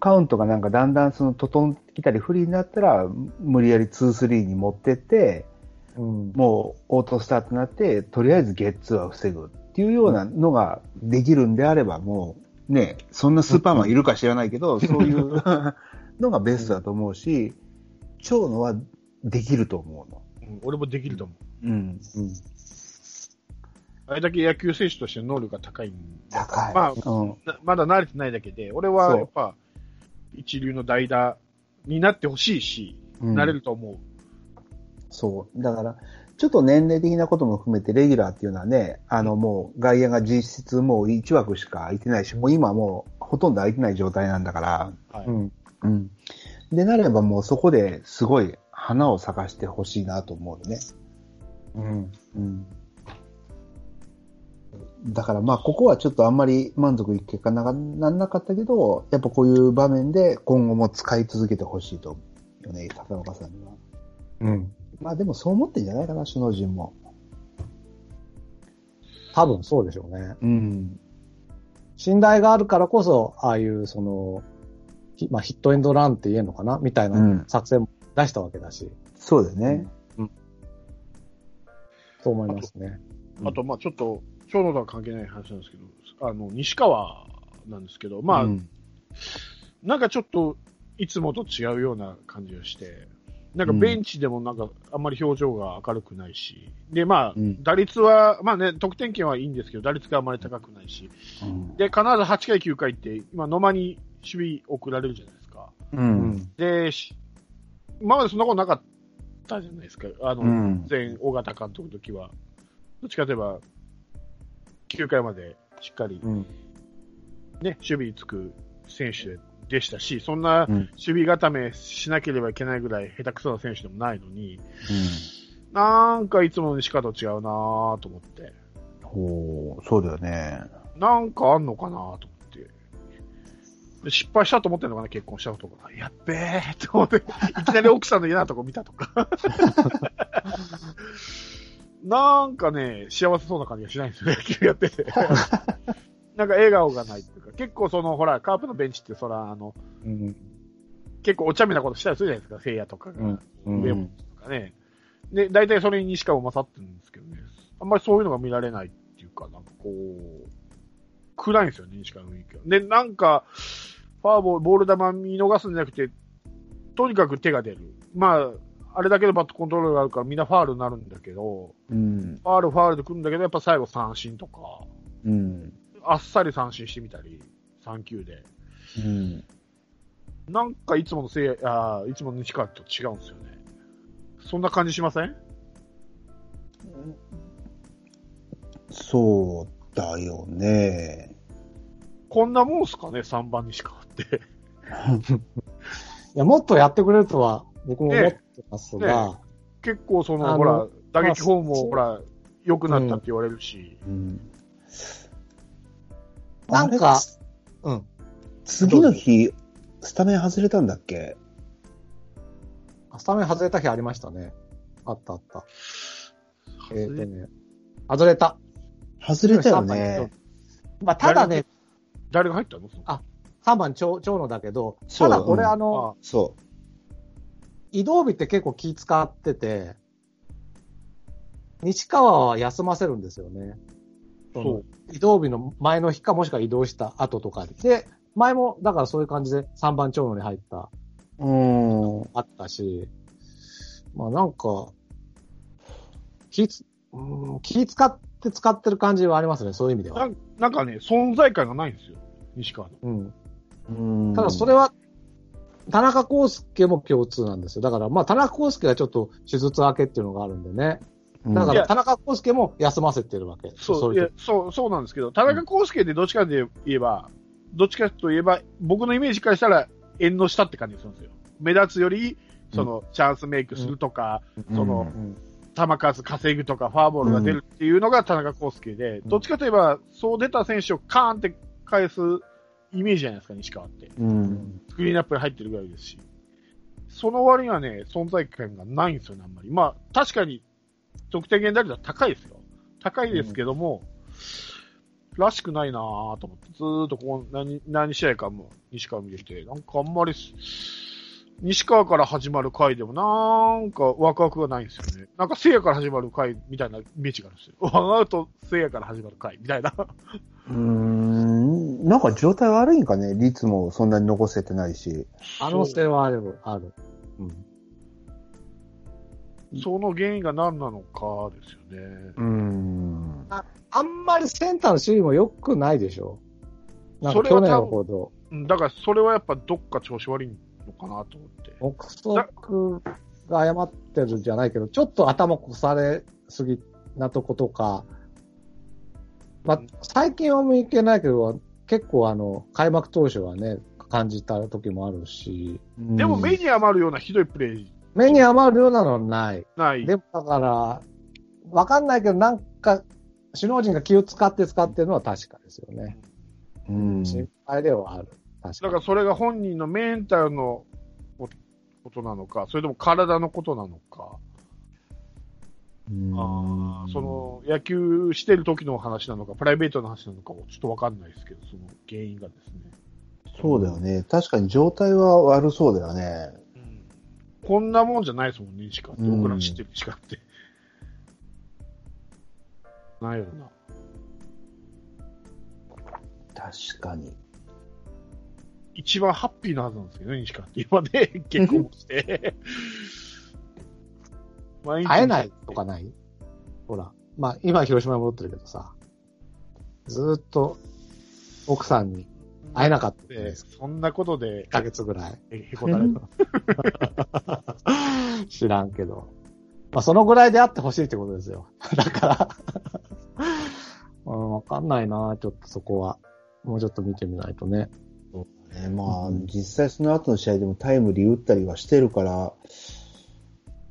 カウントがなんかだんだんその整ってきたり不利になったら、無理やり2-3に持ってって、うん。もうオートスタートになって、とりあえずゲッツーは防ぐっていうようなのができるんであれば、もうね、そんなスーパーマンいるか知らないけど、そういうのがベストだと思うし、長野はできると思うの。うん俺もできると思う。うん。うん。あれだけ野球選手として能力が高いん高い。まあうん。なまだ慣れてないだけで、俺はやっぱ、一流の代打になってほしいし、うんなれると思う。そう。だから、ちょっと年齢的なことも含めて、レギュラーっていうのはね、あのもう外野が実質もう1枠しか空いてないし、もう今もうほとんど空いてない状態なんだから、はい。うん。うん。で、なればもうそこですごい花を咲かしてほしいなと思うね。うん。うん。だからまあ、ここはちょっとあんまり満足いく結果ななんなかったけど、やっぱこういう場面で今後も使い続けてほしいと思うよね、片岡さんには。うん。まあでもそう思ってんじゃないかな、首脳陣も。多分そうでしょうね。うん。信頼があるからこそ、ああいう、その、ひまあ、ヒットエンドランって言えるのかな？みたいなうん。作戦も出したわけだし、そうだよね。と思いますね。あと、まあちょっと、長野とは関係ない話なんですけど、あの、西川なんですけど、まあ、うん。なんかちょっと、いつもと違うような感じがして、なんかベンチでもなんかあんまり表情が明るくないし、で、まあうん、打率は、まあね、得点圏はいいんですけど、打率があんまり高くないし、うん。で、必ず8回、9回って、今、野間に守備送られるじゃないですか。う。。うんで、し今までそんなことなかったじゃないですか。あの、うん前、尾形監督の時は。どっちかといえば、9回までしっかりうん。ね、守備につく選手でしたし、そんなうん守備固めしなければいけないぐらい下手くそな選手でもないのに、なんかいつもの西川と違うなぁと思って、ほう、そうだよね。なんかあんのかなぁと思っ失敗したと思ってんのかな、結婚したとか。やっべえと思って、いきなり奥さんの嫌なとこ見たとか。なんかね、幸せそうな感じがしないんですよね、野球やってて。なんか笑顔がないっていうか、結構その、ほら、カープのベンチって、そら、あの、うん。結構お茶目なことしたりするじゃないですか、聖夜とかが。うんうんとかね。で、大体それに西川も勝ってるんですけどね。あんまりそういうのが見られないっていうか、なんかこう、暗いんですよね、西川の雰囲気が。で、なんか、ファーボール、ボール球見逃すんじゃなくて、とにかく手が出る。まあ、あれだけのバットコントロールがあるからみんなファールになるんだけど、うん。ファール、ファールで来るんだけど、やっぱ最後三振とか、うん。あっさり三振してみたり、3球で。うん。なんかいつものせいあーいつもの西川と違うんですよね。そんな感じしません？そうだよね。こんなもんすかね、3番西川。いや、もっとやってくれるとは、僕も思ってますが、ね結構その、ほら、打撃フォームもまあほら、良くなったって言われるし、うん。なんかうん。次の日、スタメン外れたんだっけ？スタメン外れた日ありましたね。あったあった。えっ、とね、外れた。外れたよね。まあ、ただね、誰が入ったのあ3番長長野だけど、ただこれうんあの、そ移動日って結構気使ってて、西川は休ませるんですよね。そう。移動日の前の日かもしくは移動した後とかで。で、前もだからそういう感じで3番長野に入った、う。うん。あったし、まあなんか、気つ、うん気使って使ってる感じはありますね、そういう意味では。なんなんかね、存在感がないんですよ、西川の。うん。うんただそれは、田中康介も共通なんですよ。だから、まあ、田中康介はちょっと手術明けっていうのがあるんでね。だから、田中康介も休ませてるわけ。そう、いいうやそう、そうなんですけど、田中康介でどっちかで言えば、どっちかといえば、僕のイメージからしたら、縁の下って感じがするんですよ。目立つより、その、チャンスメイクするとか、そのうん球数稼ぐとか、フォアボールが出るっていうのが田中康介で、どっちかといえば、そう出た選手をカーンって返すイメージじゃないですか、西川って。うん。スクリーンアップに入ってるぐらいですし。その割にはね、存在感がないんですよね、あんまり。まあ、確かに、得点源打率は高いですよ。高いですけども、らしくないなぁと思って、ずーっとこう何、何試合かも西川見てて、なんかあんまりす、西川から始まる回でもなんかワクワクがないんですよね。なんか聖夜から始まる回みたいなイメージがあるんですよ。ワンアウト聖夜から始まる回みたいな。うーん、なんか状態悪いんかね？率もそんなに残せてないし。可能性はある、ある。うん。その原因が何なのかですよね。うーん。あんまりセンターの守備も良くないでしょなんそれはか去年ほど、うんだからそれはやっぱどっか調子悪いのかなと思って。憶測が誤ってるじゃないけど、ちょっと頭こされすぎなとことか、まあ、最近はもういけないけど、結構あの、開幕当初はね、感じた時もあるし、でも目に余るようなひどいプレー目に余るようなのはない。ない。でもだから、わかんないけど、なんか、首脳陣が気を使って使ってるのは確かですよね。うん。心配ではある。確かにだから。それが本人のメンタルのことなのか、それとも体のことなのか、うんあーその野球してる時の話なのか、プライベートの話なのかもちょっとわかんないですけど、その原因がですね。そうだよね。確かに状態は悪そうだよね。こんなもんじゃないですもんね、西川って。うん僕ら知ってる西川って。ないよな。確かに。一番ハッピーなはずなんですけどね、西川って。今ね、結婚もして。毎日会えないとかない？ほら。まあ、今広島に戻ってるけどさ、ずーっと奥さんに会えなかった。そんなことで1ヶ月ぐらい。へへこたれた。知らんけど。まあ、そのぐらいで会ってほしいってことですよ。だから、うん、わかんないなちょっとそこは。もうちょっと見てみないとね。ね、まあ、うん実際その後の試合でもタイムリー打ったりはしてるから、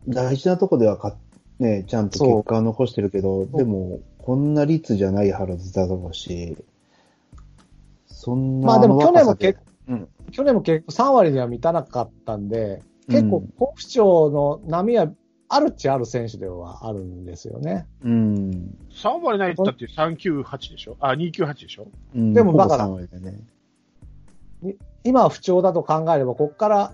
大事なとこではか、ね、ちゃんと結果を残してるけど、でも、こんな率じゃないはずだろうし、そんなまあでも去年も結結うん。去年も結構3割には満たなかったんで、結構うん好不調の波はあるっちゃある選手ではあるんですよね。うん。3割ないったって398でしょ？あ、298でしょ？うん。でもだからほぼ3割だね。今は不調だと考えれば、ここから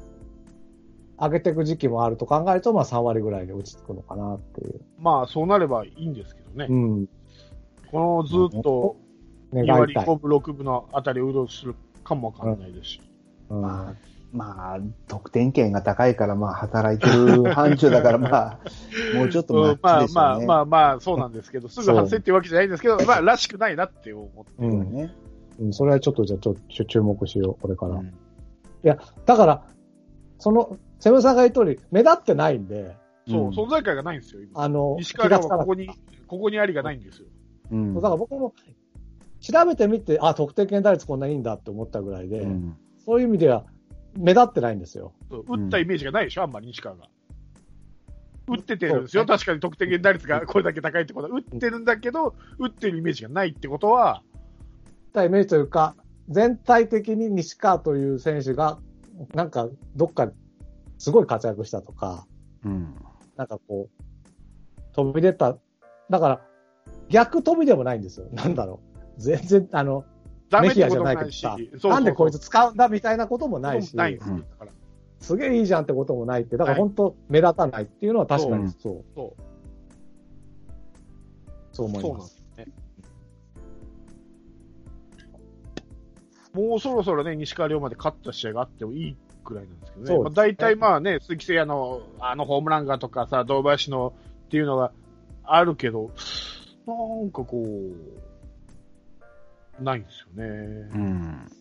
上げていく時期もあると考えると、まあ3割ぐらいに落ち着くのかなっていう。まあ、そうなればいいんですけどね。うん。このずっと2願割いたい。5分、6分のあたりをうろするかもわかんないですし。うんまあ、まあ、得点圏が高いから、まあ、働いてる範疇だから、まあ、もうちょっとうんまあ。まあまあまあ、そうなんですけど、すぐ外せっていうわけじゃないんですけど、まあ、らしくないなって思って。うんそうね。うん、それはちょっとじゃあちょっと注目しよう、これから。うんいや、だから、その、セブンさんが言う通り、目立ってないんで、そう、うん存在感がないんですよ、今。あの、西川はここに、ここにありがないんですよ。うんただから僕も、調べてみて、あ、得点圏打率こんないいんだって思ったぐらいで、うんそういう意味では、目立ってないんですよ。そう打ったイメージがないでしょ、あんまり西川が。打っててるんですよ、確かに得点圏打率がこれだけ高いってことは、打ってるんだけど、打ってるイメージがないってことは、たイメージというか、全体的に西川という選手が、なんか、どっか、すごい活躍したとか、うん。なんかこう、飛び出た。だから、逆飛びでもないんですよ。なんだろう。全然、あの、ダメヒアじゃないけどさなんでこいつ使うんだみたいなこともないし、ないうん。すげえいいじゃんってこともないって、だからはい本当目立たないっていうのは確かにそう、そうそう思そなんでいうます。すね。もうそろそろね、西川龍馬で勝った試合があってもいいくらいなんですけどね。そうまあ、大体まあね、鈴木誠也のあのホームランがとかさ、堂林のっていうのがあるけど、なんかこう、ないんですよね。うん。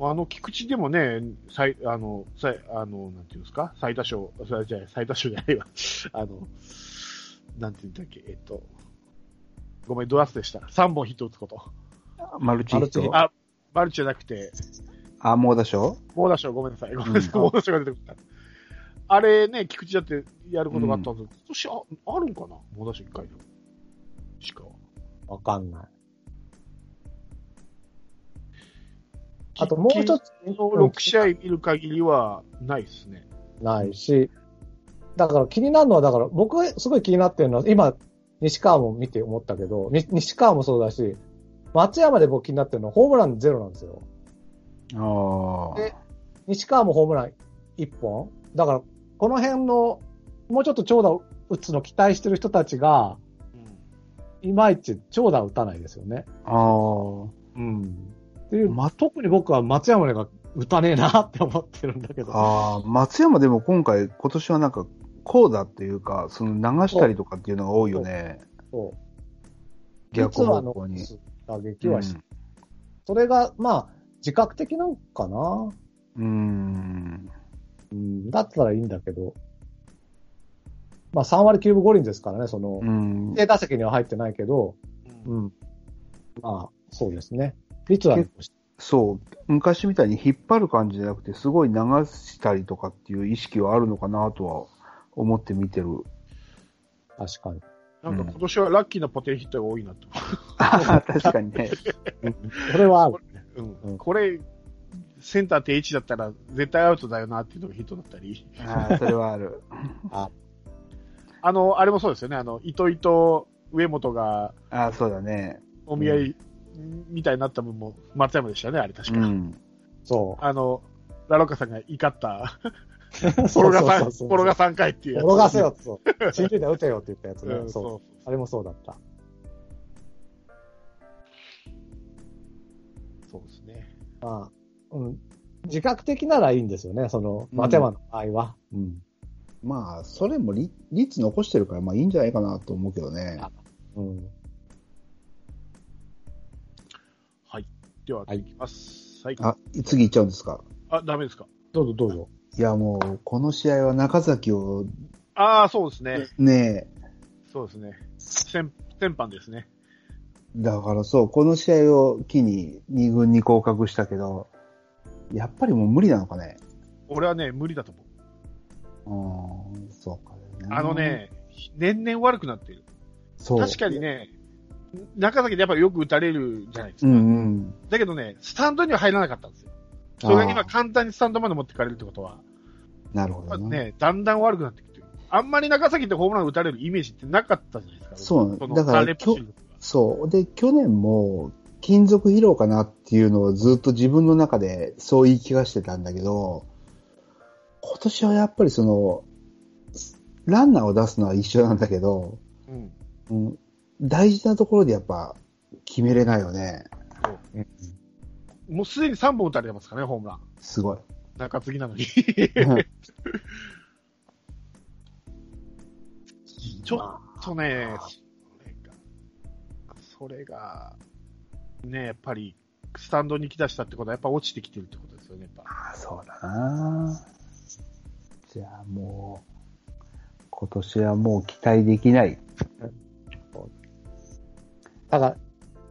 あの、菊池でもね、最、あの、最、あの、なんていうんですか？最多勝、それじゃ最多勝じゃないわ。あの、なんて言うんだっけ、えっと、ごめん、ドラスでした。3本ヒット打つこと。マルチヒットあ、マルチじゃなくて、あ、もうだしょ猛打賞ごめんなさい。ごめんなさい。うん猛打賞が出てくった。あれね、菊池だってやることがあったんですけど、今年ああるんかな？猛打賞1回の。しか。わかんない。あともう一つ、6試合見る限りはないですね。ないし、だから気になるのは、だから僕がすごい気になってるのは、今、西川も見て思ったけど、に西川もそうだし、松山で僕気になってるのはホームランゼロなんですよ。ああ。で西川もホームラン1本。だから、この辺の、もうちょっと長打打つの期待してる人たちが、いまいち長打打たないですよね。ああ。うん。っていう、ま、特に僕は松山が打たねえなって思ってるんだけど。ああ、松山でも今回、今年はなんか、こうだっていうか、その流したりとかっていうのが多いよね。そう。逆実は方向に。打撃はし、それが、まあ、自覚的なのかな？うん。うん。だったらいいんだけど。まあ、3割9分5厘ですからね、そのう、ん。規定打席には入ってないけど、うん。まあ、そうですね。率は残してそう。昔みたいに引っ張る感じじゃなくて、すごい流したりとかっていう意識はあるのかなとは思って見てる。確かに。なんか今年はラッキーなポテンヒットが多いなと。あ 確かにね。これはある。うんうんこれ、センター定位置だったら絶対アウトだよなっていうのがヒットだったり。ああ、それはある。あの、あれもそうですよね。あの、糸井と上本がああ、そうだね。お見合いみたいになった分も松山でしたよね、あれ確か。うん。そあの、ラロッカさんが怒った、う。転がさん、そうそうそう転が3回っていうやつ。転がせよって、そう。新球で打てよって言ったやつね。そう。あれもそうだった。ね。まあ、うん。自覚的ならいいんですよね、その、うん松山の場合は。うん。まあ、それも率率残してるから、まあいいんじゃないかなと思うけどね。うん。はい。では、はいいきます。はい。あ、次行っちゃうんですか？あ、ダメですか？どうぞどうぞ。いや、もう、この試合は中崎をああ、そうですね。ね、そうですね。先、先般ですね。だからそう、この試合を機に2軍に降格したけど、やっぱりもう無理なのかね？俺はね、無理だと思う。うん、そうかね。あの、ね、年々悪くなってる。そう。確かにね、中崎でやっぱりよく打たれるじゃないですうか。んうん。だけどね、スタンドには入らなかったんですよ。それが今簡単にスタンドまで持ってかれるってことは、なるほどね。ね、だんだん悪くなってきてる。あんまり中崎ってホームラン打たれるイメージってなかったじゃないですか。そうなのそのだからそう。で、去年も、金属疲労かなっていうのをずっと自分の中でそう言い気がしてたんだけど、今年はやっぱりその、ランナーを出すのは一緒なんだけど、うん。うん、大事なところでやっぱ決めれないよね。もうすでに3本打たれてますからね、ホームラン。すごい。中継ぎなのに。ちょっとね、それが、ね、やっぱり、スタンドに来だしたってことは、やっぱ落ちてきてるってことですよね、やっぱ。ああ、そうだな。じゃあもう、今年はもう期待できない。だから、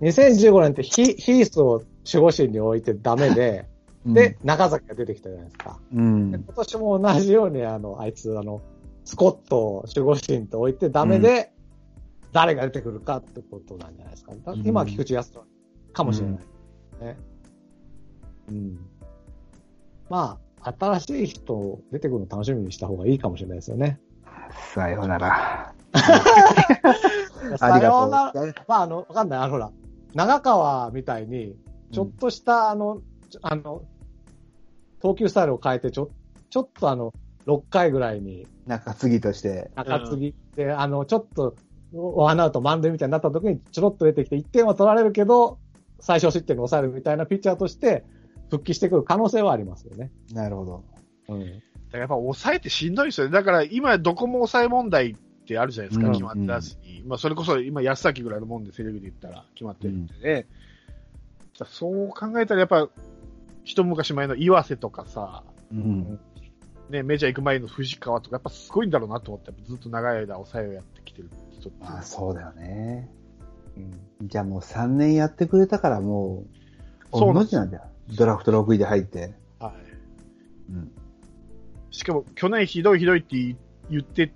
2015年ってヒヒースを守護神に置いてダメで、で、中崎が出てきたじゃないですか。うん、で今年も同じように、あの、あいつ、あの、スコットを守護神と置いてダメで、誰が出てくるかってことなんじゃないですか。だ今は菊池康人かもしれない。ね。うん。まあ、新しい人出てくるの楽しみにした方がいいかもしれないですよね。さようなら。あさりがとうようなら。まあ、あの、わかんない。あの、ほら、長川みたいに、ちょっとした、あの、あの、投球スタイルを変えて、ちょ、ちょっとあの、6回ぐらいに中継ぎとして。中継ぎで、あの、ちょっと、ワンアウト満塁みたいになった時にちょろっと出てきて、1点は取られるけど、最小失点に抑えるみたいなピッチャーとして、復帰してくる可能性はありますよね。なるほど。うん。だからやっぱ抑えてしんどいですよね。だから今どこも抑え問題ってあるじゃないですか、うん決まったし、まあそれこそ今安崎ぐらいのもんでセレブで言ったら決まってるんでね。そう考えたらやっぱ、一昔前の岩瀬とかさ、うん。ね、メジャー行く前の藤川とかやっぱすごいんだろうなと思って、ずっと長い間抑えをやってきてる人って。ああ、そうだよね。うん。じゃあもう3年やってくれたからもう、そう同じなんだよ。ドラフト6位で入って。はい。うん。しかも去年ひどいひどいって言言って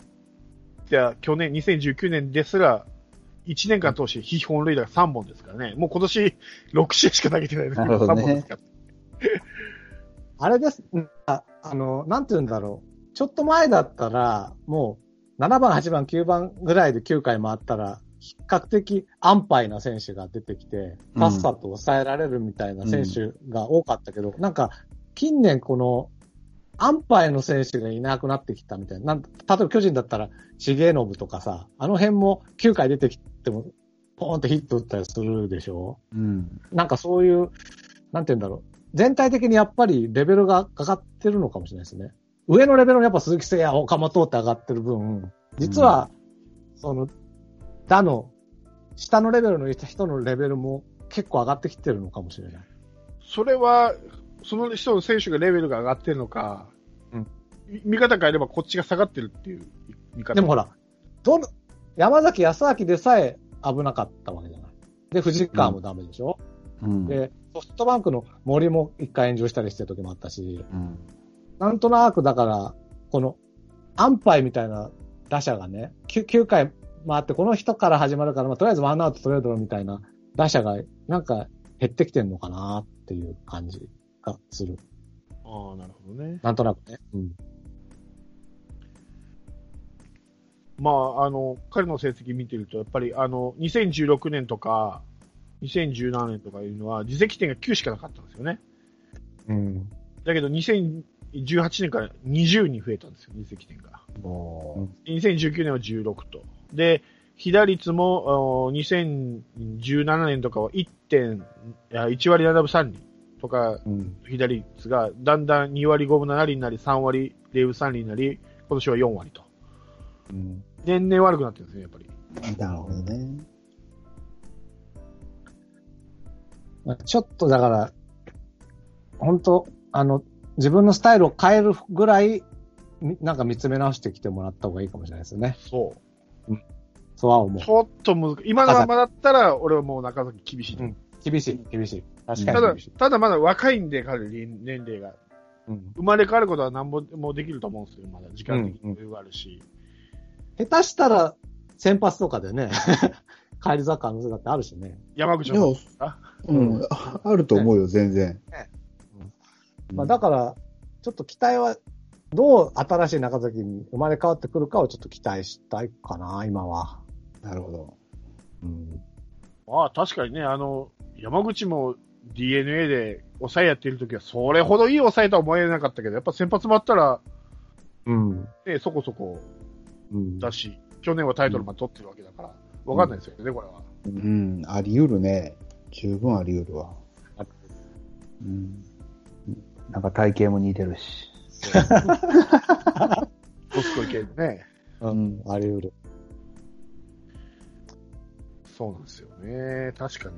た去年2019年ですら、1年間通して非本塁打が3本ですからね。もう今年6試合しか投げてないのになるほどね3本ですから。あれです。うんああの、なんて言うんだろう。ちょっと前だったら、もう、7番、8番、9番ぐらいで9回回ったら、比較的安牌な選手が出てきて、うんさっさと抑えられるみたいな選手が多かったけど、なんか、近年この、安牌の選手がいなくなってきたみたいな。なん例えば巨人だったら、重信とかさ、あの辺も9回出てきても、ポーンってヒット打ったりするでしょ？うん。なんかそういう、なんて言うんだろう。全体的にやっぱりレベルが上がってるのかもしれないですね。上のレベルのやっぱ鈴木誠也、岡本って上がってる分、実は、その、打の、下のレベルの人のレベルも結構上がってきてるのかもしれない。それは、その人の選手がレベルが上がってるのか、うんみ見方変えればこっちが下がってるっていう見方。でもほら、どの、山崎康明でさえ危なかったわけじゃない。で、藤川もダメでしょ、うん。で、ソフトバンクの森も一回炎上したりしてる時もあったし、うん。なんとなくだから、この、安牌みたいな打者がね、9, 9回回って、この人から始まるから、まあ、とりあえずワンアウトトレードみたいな打者が、なんか減ってきてんのかなっていう感じがする。ああ、なるほどね。なんとなくね。うん。まあ、あの、彼の成績見てると、やっぱり、あの、2016年とか、2017年とかいうのは、自責点が9しかなかったんですよね。うん。だけど、2018年から20に増えたんですよ、自責点が。も2019年は16と。で、被打率も、お2017年とかは1点、いや1割7分3厘とか。被打率がだんだん2割5分7厘になり、3割0分3厘になり、今年は4割と。うん。年々悪くなってるんですね、やっぱり。なるほどね。まあちょっとだから、本当あの、自分のスタイルを変えるぐらい、みなんか見つめ直してきてもらった方がいいかもしれないですよね。そう。そうは思うち。ょっと難しい。今のままだったら、俺はもう中崎厳しいう。厳しい、厳しい。確ただかに厳しい。、ただまだ若いんで、彼、年年齢が。うん生まれ変わることは何ぼもできると思うんですよ、まだ。時間的に余裕があるし。下手したら、先発とかでね、帰り咲く可能性だってあるしね。山口いやのあうん。ああると思うよ、全然。まあだから、ちょっと期待は、どう新しい中崎に生まれ変わってくるかをちょっと期待したいかな、今は。なるほど。うん。ああ、確かにね、あの、山口も DNA で抑えやってる時は、それほどいい抑えとは思えなかったけど、やっぱ先発もあったら、うん。ね、そこそこうん。だし、去年はタイトルまで取ってるわけだから、わかんないですよね、これは。うん、あり得るね。十分あり得るわ。うん。なんか体型も似てるし。どすこいけるね。うん。あり得る。そうなんですよね。確かに。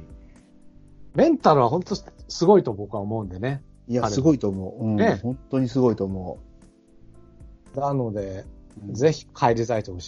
メンタルは本当すごいと僕は思うんでね。いや、彼すごいと思う。うん。ね本当にすごいと思なので、う。ぜひ帰り咲いてほし